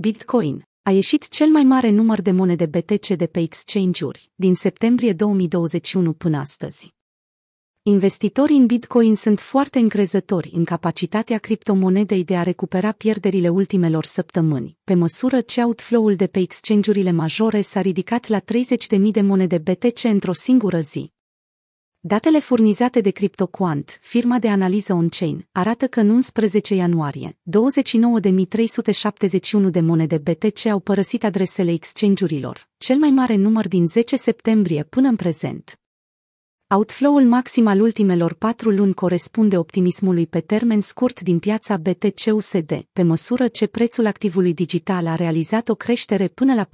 Bitcoin a ieșit cel mai mare număr de monede BTC de pe exchange-uri din septembrie 2021 până astăzi. Investitorii în Bitcoin sunt foarte încrezători în capacitatea criptomonedei de a recupera pierderile ultimelor săptămâni, pe măsură ce outflow-ul de pe exchange-urile majore s-a ridicat la 30.000 de monede BTC într-o singură zi. Datele furnizate de CryptoQuant, firma de analiză on-chain, arată că în 11 ianuarie, 29.371 de monede BTC au părăsit adresele exchange-urilor, cel mai mare număr din 10 septembrie până în prezent. Outflow-ul maxim al ultimelor patru luni corespunde optimismului pe termen scurt din piața BTC-USD, pe măsură ce prețul activului digital a realizat o creștere până la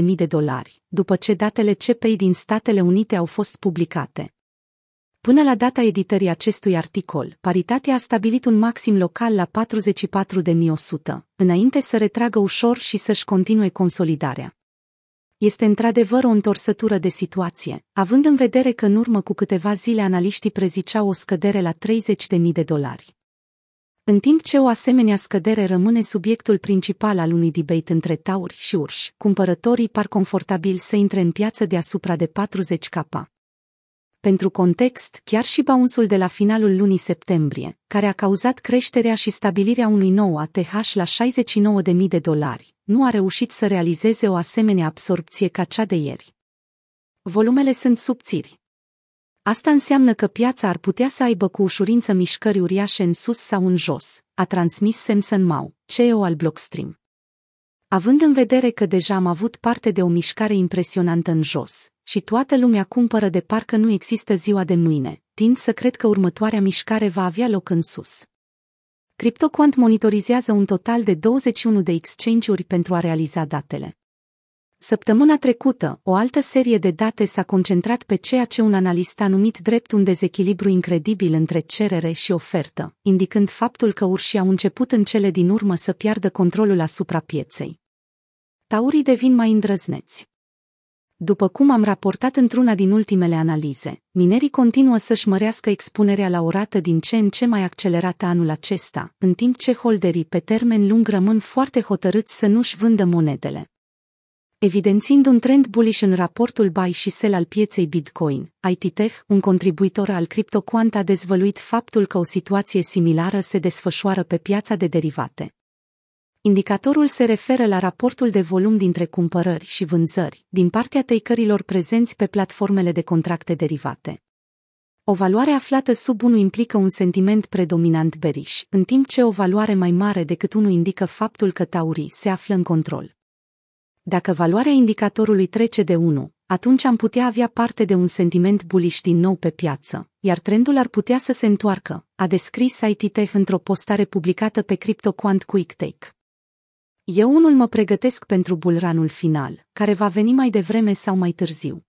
44.000 de dolari, după ce datele CPI din Statele Unite au fost publicate. Până la data editării acestui articol, paritatea a stabilit un maxim local la 44.100, înainte să retragă ușor și să-și continue consolidarea. Este într-adevăr o întorsătură de situație, având în vedere că în urmă cu câteva zile analiștii preziceau o scădere la 30.000 de dolari. În timp ce o asemenea scădere rămâne subiectul principal al unui debate între tauri și urși, cumpărătorii par confortabil să intre în piață deasupra de 40 capa. Pentru context, chiar și baunsul de la finalul lunii septembrie, care a cauzat creșterea și stabilirea unui nou ATH la 69.000 de dolari, nu a reușit să realizeze o asemenea absorpție ca cea de ieri. Volumele sunt subțiri. Asta înseamnă că piața ar putea să aibă cu ușurință mișcări uriașe în sus sau în jos, a transmis Samson Mau, CEO al Blockstream. Având în vedere că deja am avut parte de o mișcare impresionantă în jos și toată lumea cumpără de parcă nu există ziua de mâine, tind să cred că următoarea mișcare va avea loc în sus. CryptoQuant monitorizează un total de 21 de exchange-uri pentru a realiza datele. Săptămâna trecută, o altă serie de date s-a concentrat pe ceea ce un analist a numit drept un dezechilibru incredibil între cerere și ofertă, indicând faptul că urșii au început în cele din urmă să piardă controlul asupra pieței. Taurii devin mai îndrăzneți. După cum am raportat într-una din ultimele analize, minerii continuă să-și mărească expunerea la o rată din ce în ce mai accelerată anul acesta, în timp ce holderii pe termen lung rămân foarte hotărâți să nu-și vândă monedele. Evidențiind un trend bullish în raportul buy și sell al pieței Bitcoin, ITTech, un contribuitor al CryptoQuant a dezvăluit faptul că o situație similară se desfășoară pe piața de derivate. Indicatorul se referă la raportul de volum dintre cumpărări și vânzări din partea tăicărilor prezenți pe platformele de contracte derivate. O valoare aflată sub 1 implică un sentiment predominant bearish, în timp ce o valoare mai mare decât 1 indică faptul că taurii se află în control. Dacă valoarea indicatorului trece de 1, atunci am putea avea parte de un sentiment bullish din nou pe piață, iar trendul ar putea să se întoarcă, a descris ITTech într-o postare publicată pe CryptoQuant QuickTake. Eu unul mă pregătesc pentru bulranul final, care va veni mai devreme sau mai târziu.